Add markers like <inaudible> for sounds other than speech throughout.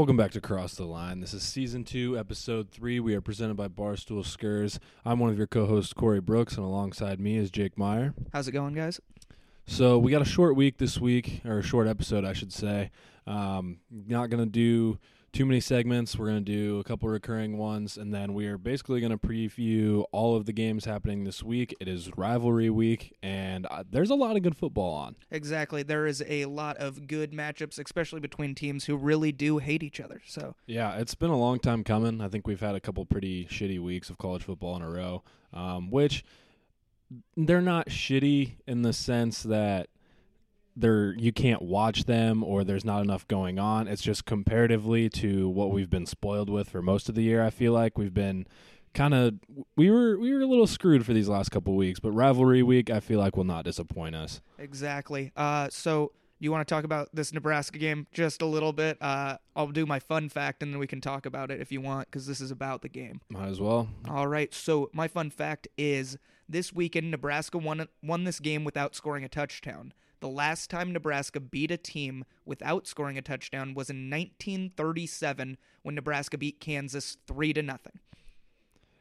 Welcome back to Cross the Line. This is season two, episode three. We are presented by Barstool Skurs. I'm one of your co-hosts, Corey Brooks, and alongside me is Jake Meyer. How's it going, guys? So we got a short week this week, or a short episode, I should say. Um, not gonna do too many segments. We're going to do a couple recurring ones, and then we are basically going to preview all of the games happening this week. It is rivalry week, and uh, there's a lot of good football on. Exactly. There is a lot of good matchups, especially between teams who really do hate each other. So yeah, it's been a long time coming. I think we've had a couple pretty shitty weeks of college football in a row, um, which they're not shitty in the sense that they're you can't watch them or there's not enough going on. It's just comparatively to what we've been spoiled with for most of the year. I feel like we've been kind of we were we were a little screwed for these last couple weeks, but rivalry week I feel like will not disappoint us. Exactly. Uh, so you want to talk about this Nebraska game just a little bit? Uh, I'll do my fun fact and then we can talk about it if you want because this is about the game. Might as well. All right. So my fun fact is this weekend Nebraska won won this game without scoring a touchdown. The last time Nebraska beat a team without scoring a touchdown was in 1937 when Nebraska beat Kansas 3 to nothing.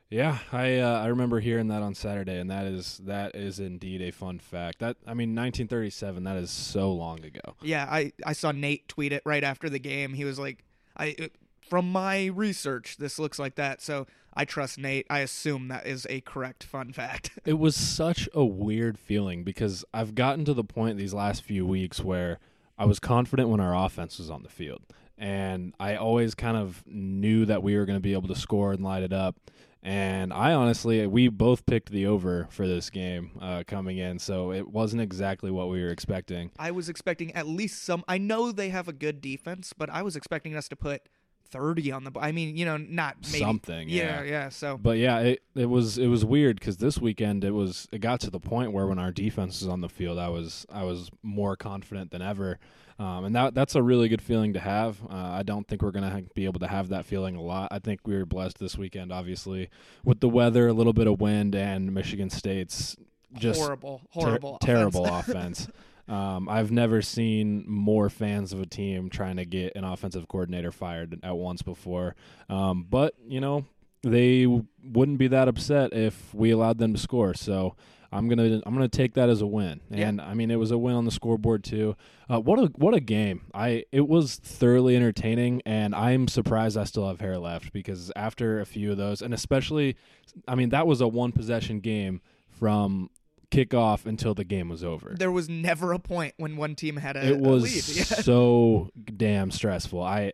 Yeah, I uh, I remember hearing that on Saturday, and that is that is indeed a fun fact. That I mean, 1937. That is so long ago. Yeah, I I saw Nate tweet it right after the game. He was like, I from my research, this looks like that. So I trust Nate. I assume that is a correct fun fact. <laughs> it was such a weird feeling because I've gotten to the point these last few weeks where I was confident when our offense was on the field. And I always kind of knew that we were going to be able to score and light it up. And I honestly, we both picked the over for this game uh, coming in, so it wasn't exactly what we were expecting. I was expecting at least some. I know they have a good defense, but I was expecting us to put 30 on the I mean, you know, not maybe, something. Yeah, yeah, yeah, So, but yeah, it it was it was weird because this weekend it was it got to the point where when our defense was on the field, I was I was more confident than ever, um, and that that's a really good feeling to have. Uh, I don't think we're gonna be able to have that feeling a lot. I think we were blessed this weekend, obviously, with the weather, a little bit of wind, and Michigan State's just horrible, horrible, ter- terrible <laughs> offense. Um, I've never seen more fans of a team trying to get an offensive coordinator fired at once before. Um, but you know they wouldn't be that upset if we allowed them to score. So I'm gonna I'm gonna take that as a win. And yeah. I mean it was a win on the scoreboard too. Uh, what a what a game! I it was thoroughly entertaining, and I'm surprised I still have hair left because after a few of those, and especially, I mean that was a one possession game from kick off until the game was over. There was never a point when one team had a, it was a lead. <laughs> so damn stressful. I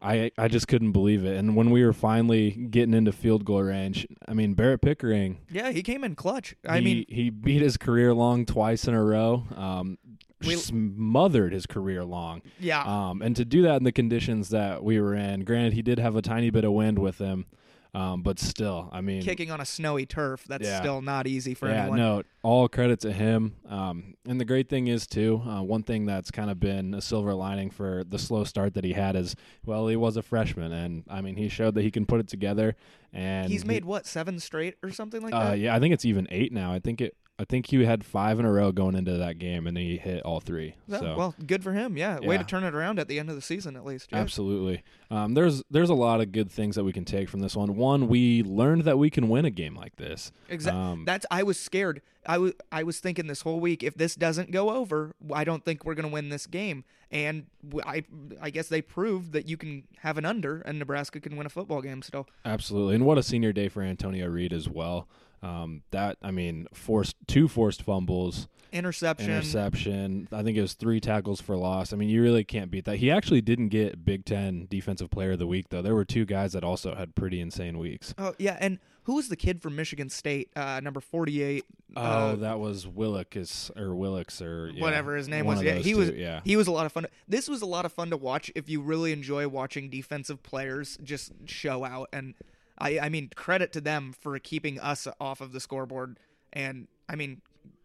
I I just couldn't believe it. And when we were finally getting into field goal range, I mean Barrett Pickering. Yeah, he came in clutch. I he, mean, he beat his career long twice in a row. Um, we, smothered his career long. Yeah. Um, and to do that in the conditions that we were in, granted, he did have a tiny bit of wind with him. Um, but still, I mean, kicking on a snowy turf, that's yeah. still not easy for yeah, anyone. no, all credit to him. Um, and the great thing is too, uh, one thing that's kind of been a silver lining for the slow start that he had is, well, he was a freshman, and I mean, he showed that he can put it together. And he's made he, what seven straight or something like uh, that. Yeah, I think it's even eight now. I think it I think he had five in a row going into that game, and he hit all three. so. Well, good for him. Yeah. yeah. way to turn it around at the end of the season, at least. Yeah. Absolutely. Um, there's there's a lot of good things that we can take from this one. One, we learned that we can win a game like this. Exactly. Um, That's I was scared. I was I was thinking this whole week if this doesn't go over, I don't think we're going to win this game. And I I guess they proved that you can have an under, and Nebraska can win a football game still. Absolutely. And what a senior day for Antonio Reed as well. Um, that I mean, forced two forced fumbles, interception, interception. I think it was three tackles for loss. I mean, you really can't beat that. He actually didn't get Big Ten Defensive Player of the Week though. There were two guys that also had pretty insane weeks. Oh yeah, and who was the kid from Michigan State, uh, number forty-eight? Oh, uh, that was Willicks or Willicks or yeah, whatever his name was. Yeah, he two, was. Yeah, he was a lot of fun. This was a lot of fun to watch if you really enjoy watching defensive players just show out and I, I mean, credit to them for keeping us off of the scoreboard. And I mean,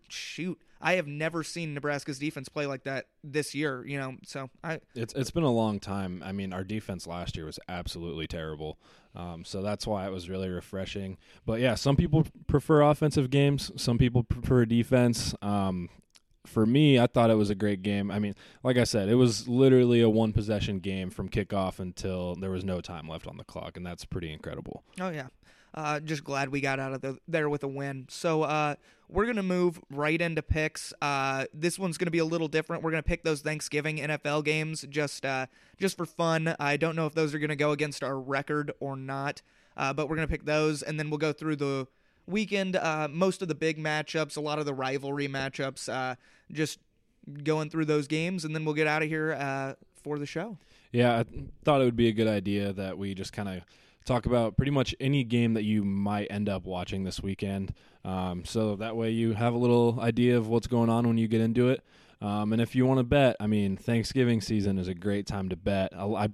shoot, I have never seen Nebraska's defense play like that this year. You know, so I it's it's been a long time. I mean, our defense last year was absolutely terrible. Um, so that's why it was really refreshing. But yeah, some people prefer offensive games. Some people prefer defense. Um, for me, I thought it was a great game. I mean, like I said, it was literally a one possession game from kickoff until there was no time left on the clock, and that's pretty incredible. Oh yeah. Uh, just glad we got out of the, there with a win. So uh, we're gonna move right into picks. Uh, this one's gonna be a little different. We're gonna pick those Thanksgiving NFL games just uh, just for fun. I don't know if those are gonna go against our record or not, uh, but we're gonna pick those, and then we'll go through the weekend. Uh, most of the big matchups, a lot of the rivalry matchups. just going through those games, and then we'll get out of here for the show. Yeah, I thought it would be a good idea that we just kind of talk about pretty much any game that you might end up watching this weekend. Um, so that way you have a little idea of what's going on when you get into it. Um, and if you want to bet, I mean, Thanksgiving season is a great time to bet. I, I,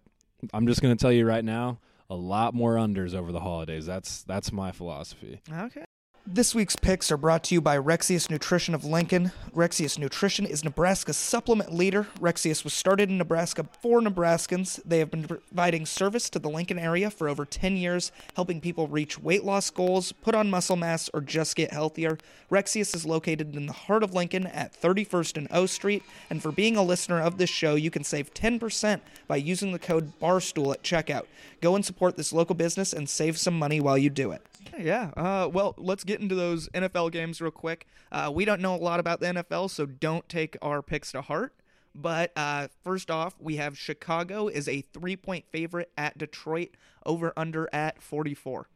I'm just going to tell you right now, a lot more unders over the holidays. That's that's my philosophy. Okay. This week's picks are brought to you by Rexius Nutrition of Lincoln. Rexius Nutrition is Nebraska's supplement leader. Rexius was started in Nebraska for Nebraskans. They have been providing service to the Lincoln area for over 10 years, helping people reach weight loss goals, put on muscle mass, or just get healthier. Rexius is located in the heart of Lincoln at 31st and O Street. And for being a listener of this show, you can save 10% by using the code BARSTOOL at checkout. Go and support this local business and save some money while you do it. Yeah. Uh, well, let's get into those NFL games real quick. Uh, we don't know a lot about the NFL, so don't take our picks to heart. But uh, first off, we have Chicago is a three point favorite at Detroit, over under at 44.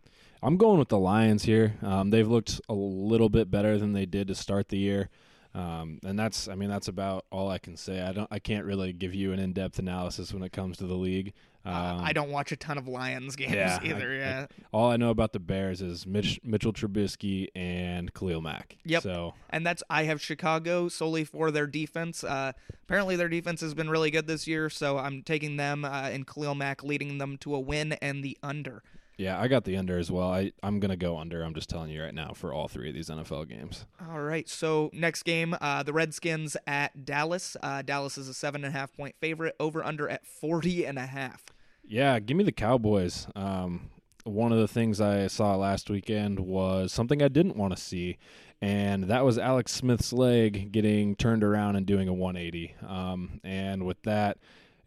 I'm going with the Lions here. Um, they've looked a little bit better than they did to start the year. Um, and that's, I mean, that's about all I can say. I don't, I can't really give you an in-depth analysis when it comes to the league. Um, uh, I don't watch a ton of Lions <laughs> games yeah, either. I, yeah. I, all I know about the Bears is Mitch, Mitchell Trubisky and Khalil Mack. Yep. So, and that's I have Chicago solely for their defense. Uh, apparently, their defense has been really good this year, so I'm taking them uh, and Khalil Mack leading them to a win and the under. Yeah, I got the under as well. I, I'm going to go under. I'm just telling you right now for all three of these NFL games. All right. So, next game, uh, the Redskins at Dallas. Uh, Dallas is a seven and a half point favorite, over under at 40 and a half. Yeah, give me the Cowboys. Um, one of the things I saw last weekend was something I didn't want to see, and that was Alex Smith's leg getting turned around and doing a 180. Um, and with that,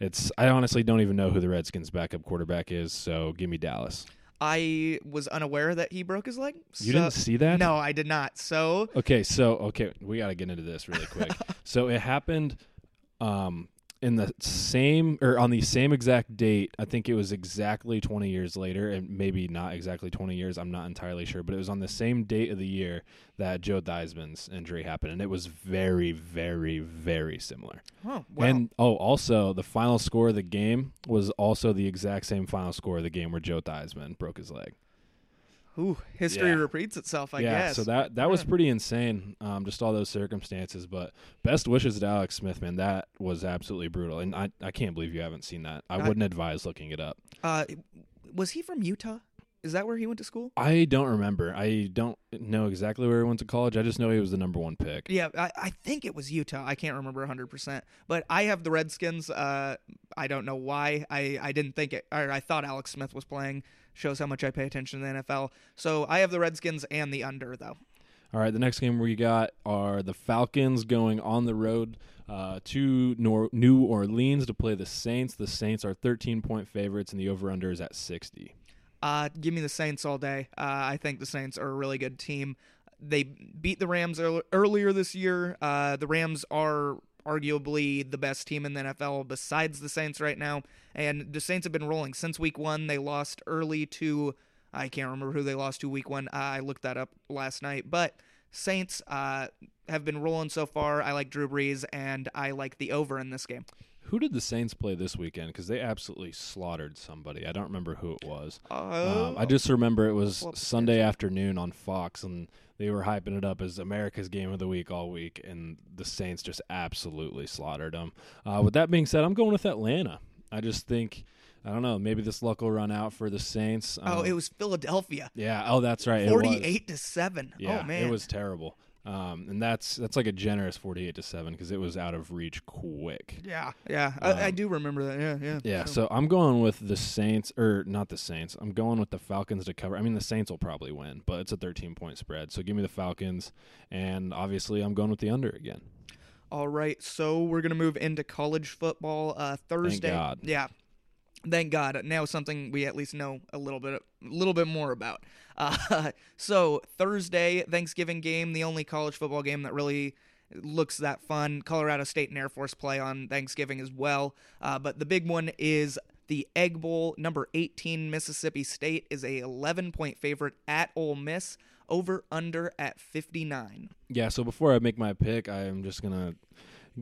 it's I honestly don't even know who the Redskins' backup quarterback is. So give me Dallas. I was unaware that he broke his leg. You didn't see that? No, I did not. So okay, so okay, we got to get into this really quick. <laughs> so it happened um, in the same or on the same exact date. I think it was exactly 20 years later, and maybe not exactly 20 years. I'm not entirely sure, but it was on the same date of the year that Joe Theismann's injury happened, and it was very, very, very similar. Oh, wow. And oh, also the final score of the game was also the exact same final score of the game where Joe Theismann broke his leg. Ooh, history yeah. repeats itself, I guess. yeah, guess. so that that yeah. was pretty insane, um, just all those circumstances. But best wishes to Alex Smith, man. That was absolutely brutal, and I I can't believe you haven't seen that. I, I wouldn't advise looking it up. Uh, was he from Utah? Is that where he went to school? I don't remember. I don't know exactly where he went to college. I just know he was the number one pick. Yeah, I, I think it was Utah. I can't remember 100%. But I have the Redskins. Uh, I don't know why. I, I didn't think it, or I thought Alex Smith was playing. Shows how much I pay attention to the NFL. So I have the Redskins and the under, though. All right, the next game we got are the Falcons going on the road uh, to Nor- New Orleans to play the Saints. The Saints are 13 point favorites, and the over under is at 60. Uh, give me the Saints all day. Uh, I think the Saints are a really good team. They beat the Rams earlier this year. Uh, the Rams are arguably the best team in the NFL besides the Saints right now. And the Saints have been rolling since week one. They lost early to, I can't remember who they lost to week one. I looked that up last night. But Saints uh, have been rolling so far. I like Drew Brees, and I like the over in this game. Who did the Saints play this weekend? Because they absolutely slaughtered somebody. I don't remember who it was. Uh, um, I just remember it was Sunday afternoon on Fox, and they were hyping it up as America's game of the week all week, and the Saints just absolutely slaughtered them. Uh, with that being said, I'm going with Atlanta. I just think. I don't know. Maybe this luck will run out for the Saints. Um, oh, it was Philadelphia. Yeah. Oh, that's right. Forty-eight to seven. Yeah, oh man, it was terrible. Um, and that's that's like a generous forty-eight to seven because it was out of reach quick. Yeah, yeah, um, I, I, um, do remember that. Yeah, yeah. Yeah. So. so I'm going with the Saints, or not the Saints. I'm going with the Falcons to cover. I mean, the Saints will probably win, but it's a 13 point spread. So give me the Falcons, and obviously I'm going with the under again. All right, so we're gonna move into college football. Uh, Thursday. God. Yeah. Thank God. Now something we at least know a little bit, a little bit more about. Uh, <laughs> so Thursday, Thanksgiving game, the only college football game that really looks that fun. Colorado State and Air Force play on Thanksgiving as well. Uh, but the big one is the Egg Bowl. Number 18 Mississippi State is a 11 point favorite at Ole Miss. Over under at 59. Yeah, so before I make my pick, I am just going to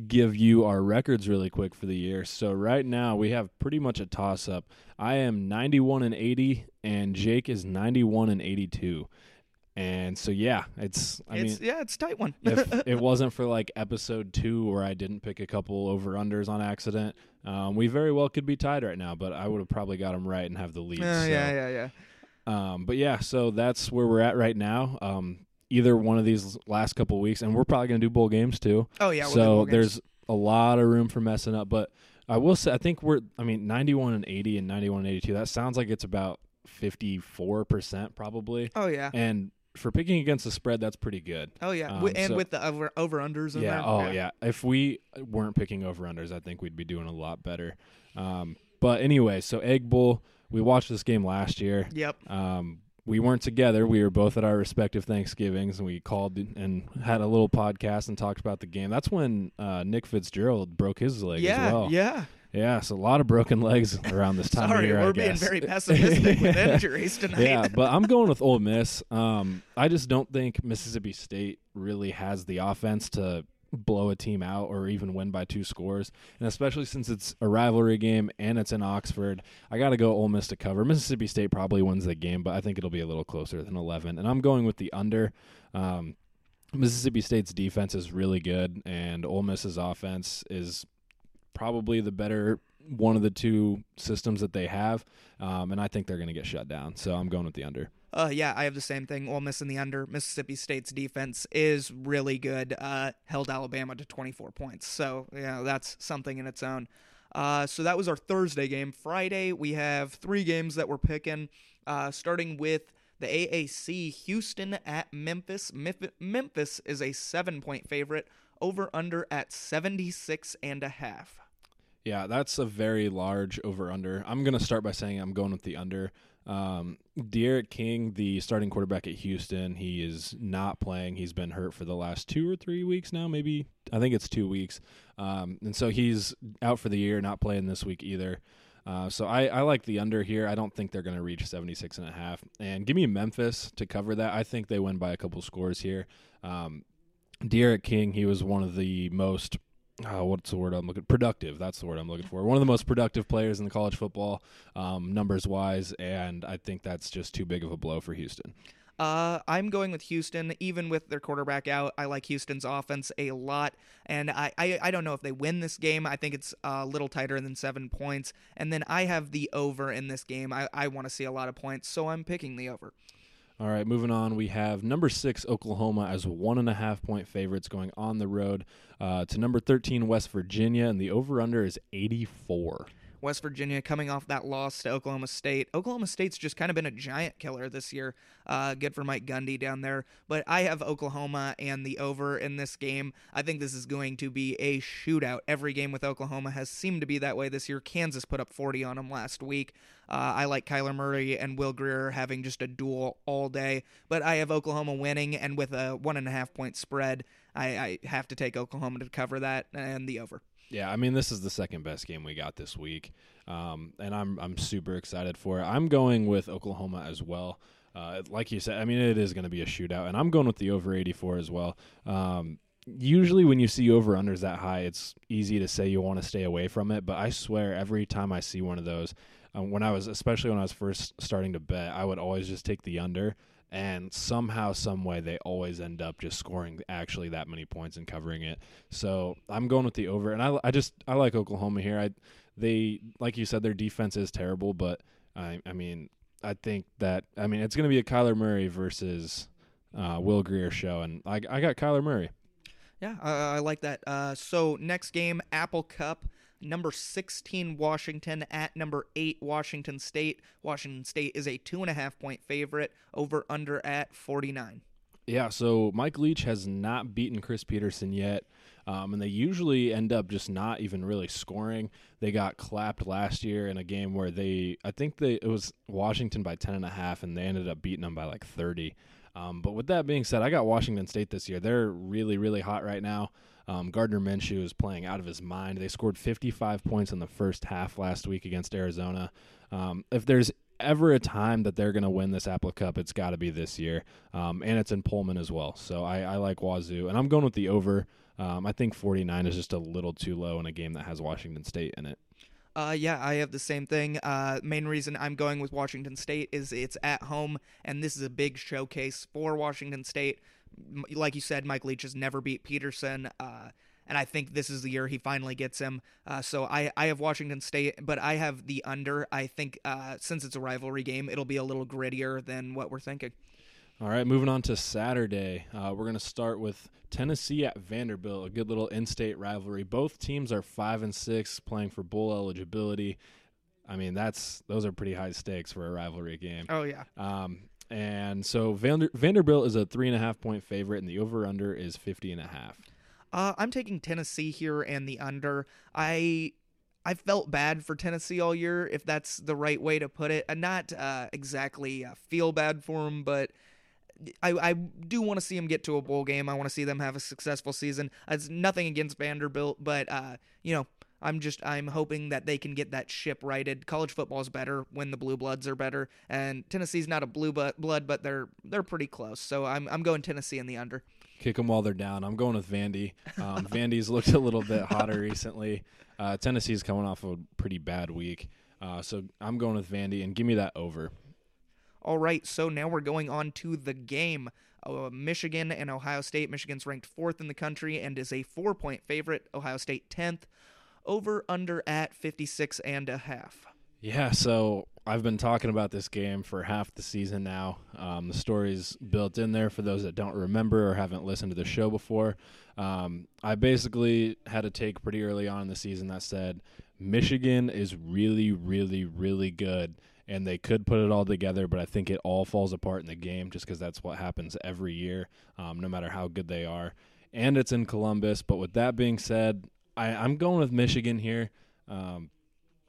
give you our records really quick for the year. So right now we have pretty much a toss up. I am 91 and 80 and Jake is 91 and 82. And so yeah, it's I it's, mean yeah, it's a tight one. if <laughs> it wasn't for like episode 2 where I didn't pick a couple over unders on accident, um, we very well could be tied right now, but I would have probably got them right and have the lead. Uh, so. yeah, yeah, yeah. Um, but yeah, so that's where we're at right now. Um, either one of these last couple weeks, and we're probably going to do bowl games too. Oh yeah. so there's a lot of room for messing up. But I will say, I think we're, I mean, 91 and 80 and 91 and 82. That sounds like it's about 54 percent probably. Oh yeah. And for picking against the spread, that's pretty good. Oh yeah. um, and so- with the over over unders yeah. there. Oh yeah. If we weren't picking over unders, I think we'd be doing a lot better. Um, but anyway, so Egg Bowl. We watched this game last year. Yep. Um, we weren't together. We were both at our respective Thanksgivings, and we called and had a little podcast and talked about the game. That's when uh, Nick Fitzgerald broke his leg yeah. as well. Yeah. Yeah, so a lot of broken legs around this time Sorry, of year. I we're being guess. very pessimistic with <laughs> injuries tonight. yeah, but I'm going with Ole Miss. Um, I just don't think Mississippi State really has the offense to blow a team out or even win by two scores. And especially since it's a rivalry game and it's in Oxford, I got to go Ole Miss to cover. Mississippi State probably wins the game, but I think it'll be a little closer than 11. And I'm going with the under. Um, Mississippi State's defense is really good, and Ole Miss's offense is probably the better one of the two systems that they have. Um, and I think they're going to get shut down. So I'm going with the under. Uh, yeah, I have the same thing. Ole Miss in the under. Mississippi State's defense is really good. Uh, held Alabama to 24 points. So, yeah, that's something in its own. Uh, so that was our Thursday game. Friday, we have three games that we're picking, uh, starting with the AAC Houston at Memphis. Mif- Memphis is a seven point favorite, over under at 76 and a half. Yeah, that's a very large over under. I'm going to start by saying I'm going with the under. Um, D'Eriq King, the starting quarterback at Houston, he is not playing. He's been hurt for the last two or three weeks now, maybe. I think it's two weeks. Um, and so he's out for the year, not playing this week either. Uh, so I, I like the under here. I don't think they're going to reach 76 and a half. And give me Memphis to cover that. I think they win by a couple scores here. Um, D'Eriq King, he was one of the most oh, what's the word I'm looking productive. That's the word I'm looking for. One of the most productive players in the college football, um, numbers wise, and I think that's just too big of a blow for Houston. Uh, I'm going with Houston, even with their quarterback out. I like Houston's offense a lot, and I, I, I don't know if they win this game. I think it's a little tighter than seven points. And then I have the over in this game. I, I want to see a lot of points, so I'm picking the over. All right, moving on. We have number six Oklahoma as one and a half point favorites going on the road uh, to number thirteen West Virginia, and the over under is eighty four. West Virginia coming off that loss to Oklahoma State. Oklahoma State's just kind of been a giant killer this year. Uh, good for Mike Gundy down there. But I have Oklahoma and the over in this game. I think this is going to be a shootout. Every game with Oklahoma has seemed to be that way this year. Kansas put up 40 on them last week. Uh, I like Kyler Murray and Will Grier having just a duel all day. But I have Oklahoma winning, and with a one and a half point spread, I, I have to take Oklahoma to cover that and the over. Yeah, I mean this is the second best game we got this week, um, and I'm I'm super excited for it. I'm going with Oklahoma as well. Uh, like you said, I mean it is going to be a shootout, and I'm going with the over 84 as well. Um, usually when you see over unders that high, it's easy to say you want to stay away from it. But I swear, every time I see one of those, um, when I was especially when I was first starting to bet, I would always just take the under and somehow some way they always end up just scoring actually that many points and covering it. So i'm going with the over and i, I just i like oklahoma here. I they like you said their defense is terrible but i i mean i think that i mean it's going to be a kyler murray versus uh, will grier show and i, I got kyler murray. Yeah, uh, I like that. Uh, so next game, Apple Cup, number sixteen Washington at number eight Washington State. Washington State is a two and a half point favorite. Over under at forty nine. Yeah, so Mike Leach has not beaten Chris Petersen yet. Um, and they usually end up just not even really scoring. They got clapped last year in a game where they, I think they it was Washington by ten and a half, and they ended up beating them by like thirty. Um, but with that being said, I got Washington State this year. They're really, really hot right now. Um, Gardner Minshew is playing out of his mind. They scored 55 points in the first half last week against Arizona. Um, if there's ever a time that they're going to win this Apple Cup, it's got to be this year. Um, and it's in Pullman as well. So I, I like Wazoo. And I'm going with the over. Um, I think 49 is just a little too low in a game that has Washington State in it. Uh, yeah, I have the same thing. Uh, main reason I'm going with Washington State is it's at home, and this is a big showcase for Washington State. Like you said, Mike Leach has never beat Petersen, uh, and I think this is the year he finally gets him. Uh, so I, I have Washington State, but I have the under. I think uh, since it's a rivalry game, it'll be a little grittier than what we're thinking. All right, moving on to Saturday. Uh, we're going to start with Tennessee at Vanderbilt, a good little in-state rivalry. Both teams are five and six, playing for bowl eligibility. I mean, that's those are pretty high stakes for a rivalry game. Oh yeah. Um, and so Vander- Vanderbilt is a three and a half point favorite, and the over/under is fifty and a half. Uh, I'm taking Tennessee here and the under. I I felt bad for Tennessee all year, if that's the right way to put it. And not uh, exactly uh, feel bad for them, but I, I do want to see them get to a bowl game. I want to see them have a successful season. It's nothing against Vanderbilt, but uh, you know, I'm just I'm hoping that they can get that ship righted. College football is better when the blue bloods are better, and Tennessee's not a blue blood, but they're they're pretty close. So I'm I'm going Tennessee in the under. Kick them while they're down. I'm going with Vandy. Um, <laughs> Vandy's looked a little bit hotter recently. Uh, Tennessee's coming off a pretty bad week, uh, so I'm going with Vandy and give me that over. All right, so now we're going on to the game. Uh, Michigan and Ohio State. Michigan's ranked fourth in the country and is a four point favorite. Ohio State 10th. Over under at 56 and a half. Yeah, so I've been talking about this game for half the season now. Um, the story's built in there for those that don't remember or haven't listened to the show before. Um, I basically had a take pretty early on in the season that said Michigan is really, really, really good, and they could put it all together, but I think it all falls apart in the game just because that's what happens every year, um, no matter how good they are. And it's in Columbus. But with that being said, I, I'm going with Michigan here. Um,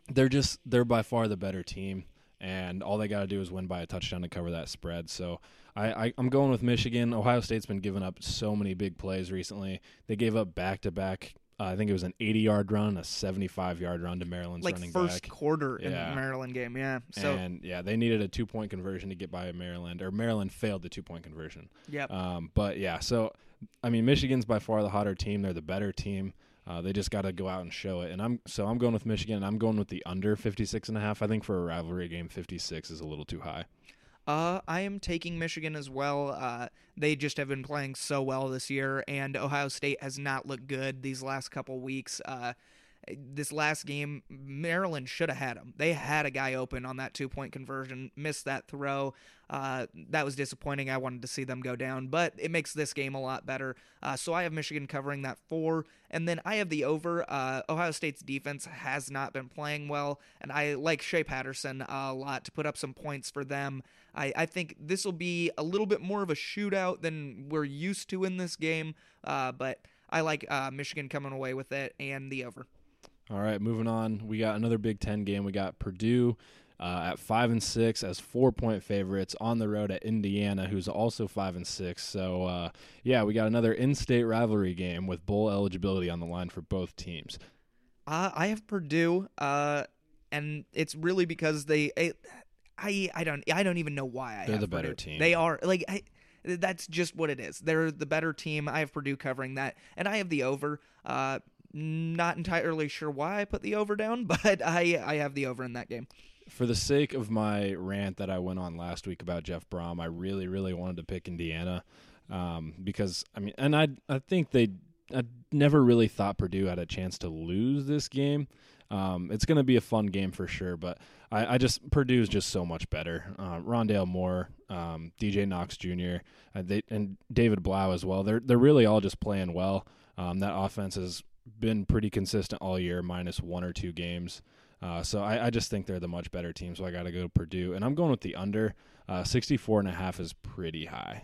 they're just they're by far the better team, and all they got to do is win by a touchdown to cover that spread. So I, I I'm going with Michigan. Ohio State's been giving up so many big plays recently. They gave up back to back. I think it was an 80 yard run, a 75 yard run to Maryland's Like running first back. quarter in the Maryland game, yeah. So, and yeah, they needed a two point conversion to get by Maryland, or Maryland failed the two point conversion. yep. Um, but yeah, so I mean, Michigan's by far the hotter team. They're the better team. Uh, they just got to go out and show it. And I'm so I'm going with Michigan. And I'm going with the under 56 and a half. I think for a rivalry game, 56 is a little too high. Uh, I am taking Michigan as well. Uh, they just have been playing so well this year, and Ohio State has not looked good these last couple weeks. This last game, Maryland should have had him. They had a guy open on that two point conversion, missed that throw. Uh, that was disappointing. I wanted to see them go down, but it makes this game a lot better. Uh, so I have Michigan covering that four, and then I have the over. Uh, Ohio State's defense has not been playing well, and I like Shea Patterson a lot to put up some points for them. I, I think this will be a little bit more of a shootout than we're used to in this game, uh, but I like uh, Michigan coming away with it and the over. All right, moving on. We got another Big Ten game. We got Purdue uh, at five and six as four point favorites on the road at Indiana, who's also five and six. So uh, yeah, we got another in-state rivalry game with bowl eligibility on the line for both teams. Uh, I have Purdue, uh, and it's really because they. I, I I don't I don't even know why I They're have the better Purdue. team. They are like I, that's just what it is. They're the better team. I have Purdue covering that, and I have the over. Uh, not entirely sure why I put the over down, <laughs> but I I have the over in that game. For the sake of my rant that I went on last week about Jeff Brohm, I really, really wanted to pick Indiana um, because I mean, and I I think they I never really thought Purdue had a chance to lose this game. Um, it's going to be a fun game for sure, but I, I just Purdue is just so much better. Uh, Rondale Moore, um, DJ Knox Jr., uh, they, and David Blough as well. They're they're really all just playing well. Um, that offense has been pretty consistent all year, minus one or two games. Uh, so I, I just think they're the much better team. So I got to go to Purdue, and I'm going with the under. Uh, 64 and a half is pretty high.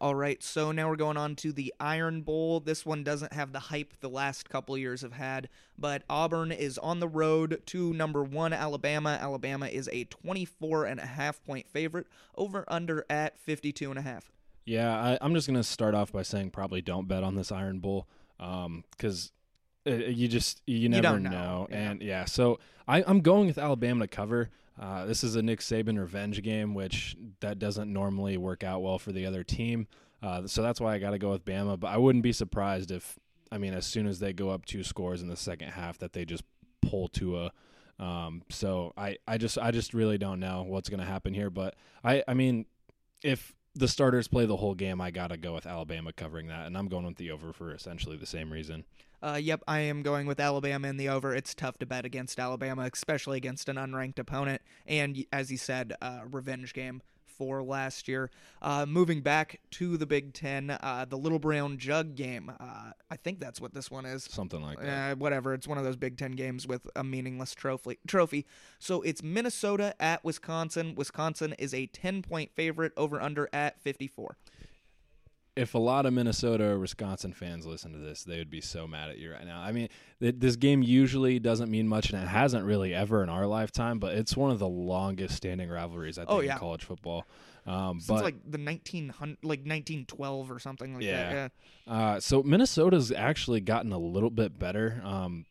All right, so now we're going on to the Iron Bowl. This one doesn't have the hype the last couple years have had, but Auburn is on the road to number one Alabama. Alabama is a 24 and a half point favorite, over under at 52 and a half. Yeah, I, I'm just gonna start off by saying probably don't bet on this Iron Bowl because you just you never don't know. know, yeah. And yeah, so I, I'm going with Alabama to cover. Uh, this is a Nick Saban revenge game, which that doesn't normally work out well for the other team. Uh, so that's why I got to go with Bama. But I wouldn't be surprised if, I mean, as soon as they go up two scores in the second half, that they just pull Tua. Um, so I, I just I just really don't know what's going to happen here. But I I mean, if the starters play the whole game, I got to go with Alabama covering that, and I'm going with the over for essentially the same reason. Uh, yep, I am going with Alabama in the over. It's tough to bet against Alabama, especially against an unranked opponent. And as you said, uh, revenge game for last year. Uh, moving back to the Big Ten, uh, the Little Brown Jug game. Uh, I think that's what this one is. Something like that. Uh, whatever. It's one of those Big Ten games with a meaningless trophy. Trophy. So it's Minnesota at Wisconsin. Wisconsin is a ten point favorite over under at fifty four. If a lot of Minnesota or Wisconsin fans listen to this, they would be so mad at you right now. I mean, th- this game usually doesn't mean much, and it hasn't really ever in our lifetime. But it's one of the longest standing rivalries I think Oh, yeah. in college football. Um, Since but like the nineteen hundred, like nineteen twelve or something like Yeah. that. Yeah. Uh, so Minnesota's actually gotten a little bit better, um,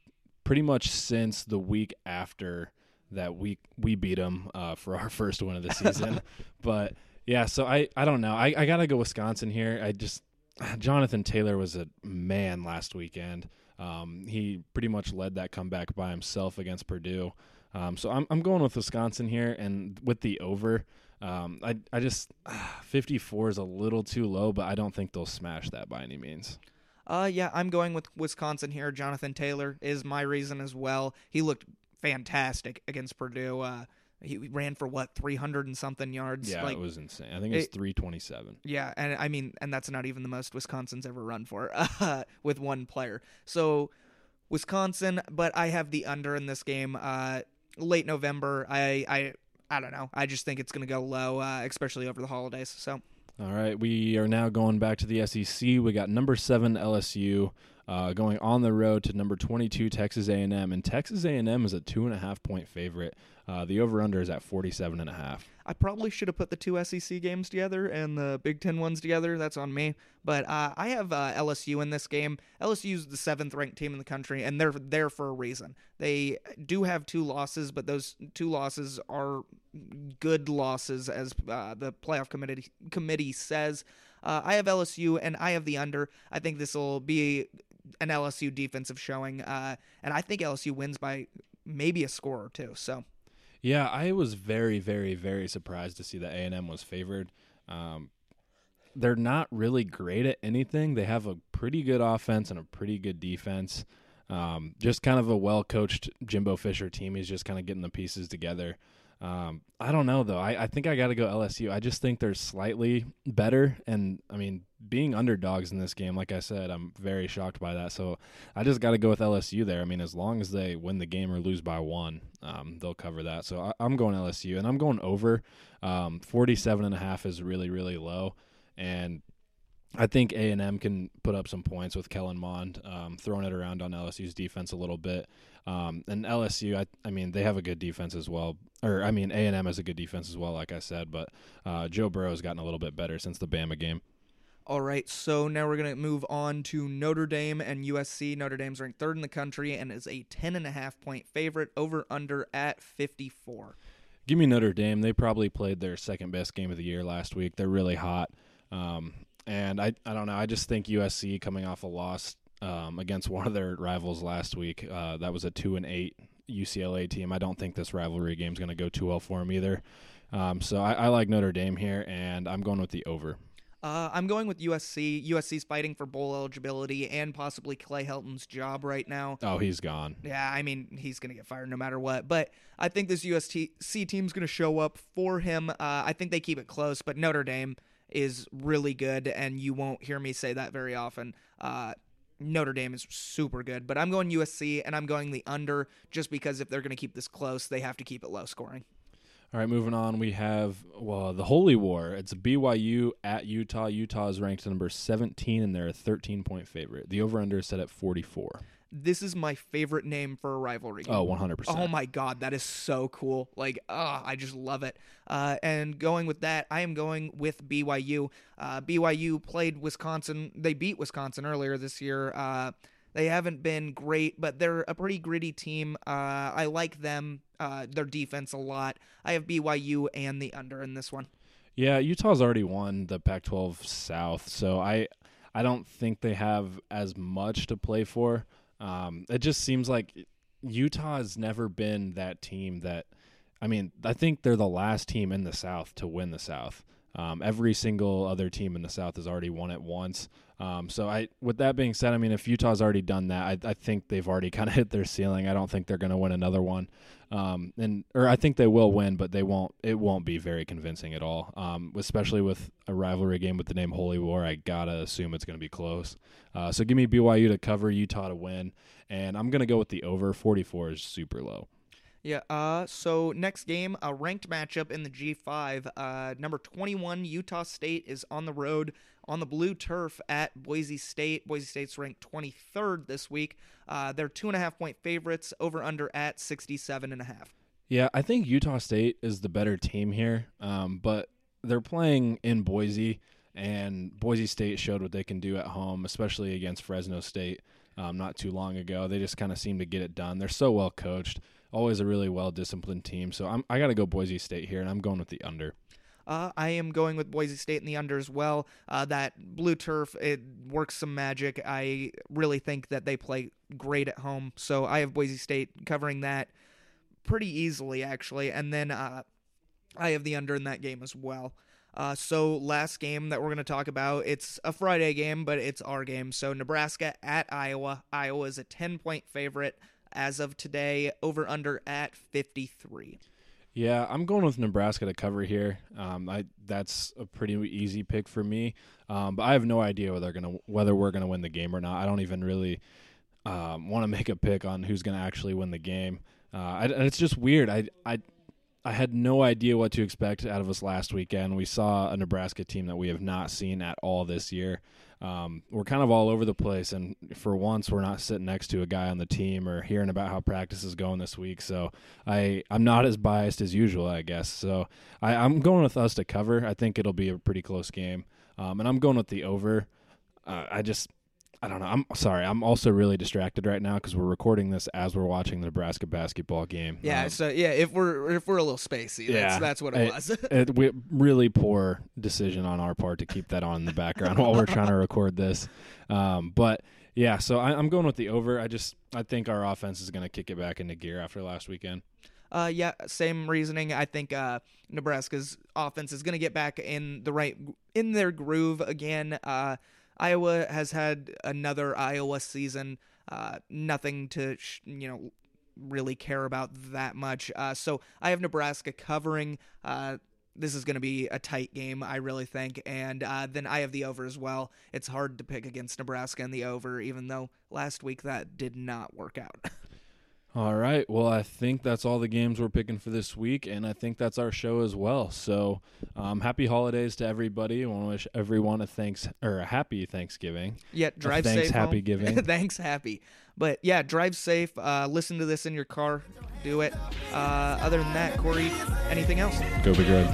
pretty much since the week after that we we beat them uh, for our <laughs> first win of the season. <laughs> but yeah, so I I don't know. I, I gotta go Wisconsin here. I just <sighs> Jonathan Taylor was a man last weekend. Um, he pretty much led that comeback by himself against Purdue. Um, so I'm I'm going with Wisconsin here, and with the over. Um, I I just <sighs> 54 is a little too low, but I don't think they'll smash that by any means. Uh, yeah, I'm going with Wisconsin here. Jonathan Taylor is my reason as well. He looked fantastic against Purdue. Uh, he ran for what 300 and something yards. Yeah, like, it was insane. I think it's it- 327. Yeah, and I mean, and that's not even the most Wisconsin's ever run for uh, <laughs> with one player. So Wisconsin, but I have the under in this game. Uh, late November. I I I don't know. I just think it's going to go low, uh, especially over the holidays. So All right, we are now going back to the SEC. We got number seven LSU uh, going on the road to number 22 Texas A&M, and Texas A&M is a two and a half point favorite. Uh, the over under is at 47 and a half. I probably should have put the two SEC games together and the Big Ten ones together. That's on me. But uh, I have uh, LSU in this game. LSU is the seventh ranked team in the country, and they're there for a reason. They do have two losses, but those two losses are good losses, as uh, the playoff committee committee says. Uh, I have LSU, and I have the under. I think this will be an LSU defensive showing, uh, and I think LSU wins by maybe a score or two. So. Yeah, I was very, very, very surprised to see that A&M was favored. Um, they're not really great at anything. They have a pretty good offense and a pretty good defense. Um, just kind of a well coached Jimbo Fisher team. He's just kind of getting the pieces together. Um, I don't know though. I, I think I got to go LSU. I just think they're slightly better, and I mean, being underdogs in this game, like I said, I'm very shocked by that. So I just got to go with LSU there. I mean, as long as they win the game or lose by one, um, they'll cover that. So I, I'm going LSU, and I'm going over. Um, 47 and a half is really really low, and I think A and M can put up some points with Kellen Mond um, throwing it around on LSU's defense a little bit. Um, and LSU, I, I mean, they have a good defense as well. Or I mean, A and M has a good defense as well, like I said. But uh, Joe Burrow has gotten a little bit better since the Bama game. All right, so now we're going to move on to Notre Dame and USC. Notre Dame's ranked third in the country and is a 10.5 point favorite over under at 54. Give me Notre Dame. They probably played their second best game of the year last week. They're really hot. Um, and I, I don't know. I just think USC coming off a loss um, against one of their rivals last week. Uh, that was a two and eight UCLA team. I don't think this rivalry game is going to go too well for them either. Um, so I, I like Notre Dame here, and I'm going with the over. Uh, I'm going with USC. USC's fighting for bowl eligibility and possibly Clay Helton's job right now. Oh, he's gone. Yeah, I mean, he's going to get fired no matter what. But I think this USC team's going to show up for him. Uh, I think they keep it close, but Notre Dame is really good, and you won't hear me say that very often. Uh, Notre Dame is super good, but I'm going USC and I'm going the under just because if they're going to keep this close, they have to keep it low scoring. All right, moving on. We have well the Holy War. It's BYU at Utah. Utah is ranked number 17, and they're a 13 point favorite. The over under is set at 44. This is my favorite name for a rivalry game. Oh, 100. Oh my god, that is so cool! Like, ah, I just love it. Uh, and going with that, I am going with BYU. Uh, BYU played Wisconsin. They beat Wisconsin earlier this year. Uh, they haven't been great, but they're a pretty gritty team. Uh, I like them, uh, their defense a lot. I have BYU and the under in this one. Yeah, Utah's already won the Pac-12 South, so I I don't think they have as much to play for. Um, it just seems like Utah has never been that team that. I mean, I think they're the last team in the South to win the South. Um, every single other team in the South has already won it once. Um, so I, with that being said, I mean, if Utah's already done that, I, I think they've already <laughs> kind of hit their ceiling. I don't think they're going to win another one, um, and or I think they will win, but they won't. It won't be very convincing at all. Um, especially with a rivalry game with the name Holy War, I gotta assume it's going to be close. Uh, so give me BYU to cover, Utah to win, and I'm going to go with the over. 44 is super low. Yeah. Uh. So next game, a ranked matchup in the G5. Uh, number 21 Utah State is on the road on the blue turf at Boise State. Boise State's ranked 23rd this week. Uh, they're two and a half point favorites. Over under at 67 and a half. Yeah, I think Utah State is the better team here, um, but they're playing in Boise, and Boise State showed what they can do at home, especially against Fresno State um, not too long ago. They just kind of seem to get it done. They're so well coached, always a really well disciplined team. So I'm, I got to go Boise State here, and I'm going with the under. Uh, I am going with Boise State in the under as well. Uh, that blue turf, it works some magic. I really think that they play great at home. So I have Boise State covering that pretty easily, actually. And then uh, I have the under in that game as well. Uh, so last game that we're going to talk about, it's a Friday game, but it's our game. So Nebraska at Iowa. Iowa is a 10 point favorite as of today, over under at 53. Yeah, I'm going with Nebraska to cover here. Um, I that's a pretty easy pick for me, um, but I have no idea whether gonna whether we're gonna win the game or not. I don't even really um, want to make a pick on who's gonna actually win the game. Uh, I, it's just weird. I I I had no idea what to expect out of us last weekend. We saw a Nebraska team that we have not seen at all this year. Um, we're kind of all over the place, and for once, we're not sitting next to a guy on the team or hearing about how practice is going this week. So I I'm not as biased as usual, I guess. So I, I'm going with us to cover. I think it'll be a pretty close game, um, and I'm going with the over. Uh, I just I don't know. I'm sorry. I'm also really distracted right now because we're recording this as we're watching the Nebraska basketball game. Yeah. Um, so yeah, if we're if we're a little spacey, that's, Yeah. that's what it I- was. <laughs> it, we, really poor decision on our part to keep that on in the background <laughs> while we're trying to record this. Um, but yeah, so I, I'm going with the over. I just I think our offense is going to kick it back into gear after last weekend. Uh, yeah, same reasoning. I think uh, Nebraska's offense is going to get back in the right in their groove again. Uh, Iowa has had another Iowa season. Uh, nothing to sh- you know really care about that much. Uh, so I have Nebraska covering. Uh, this is going to be a tight game, I really think. And uh, then I have the over as well. It's hard to pick against Nebraska and the over, even though last week that did not work out. <laughs> All right. Well, I think that's all the games we're picking for this week, and I think that's our show as well. So, um, happy holidays to everybody. I want to wish everyone a thanks or a happy Thanksgiving. Yeah, drive thanks, safe. happy home. <laughs> giving. thanks, happy. But yeah, drive safe. Uh, listen to this in your car. Do it. Uh, other than that, Corey, anything else? Go be good.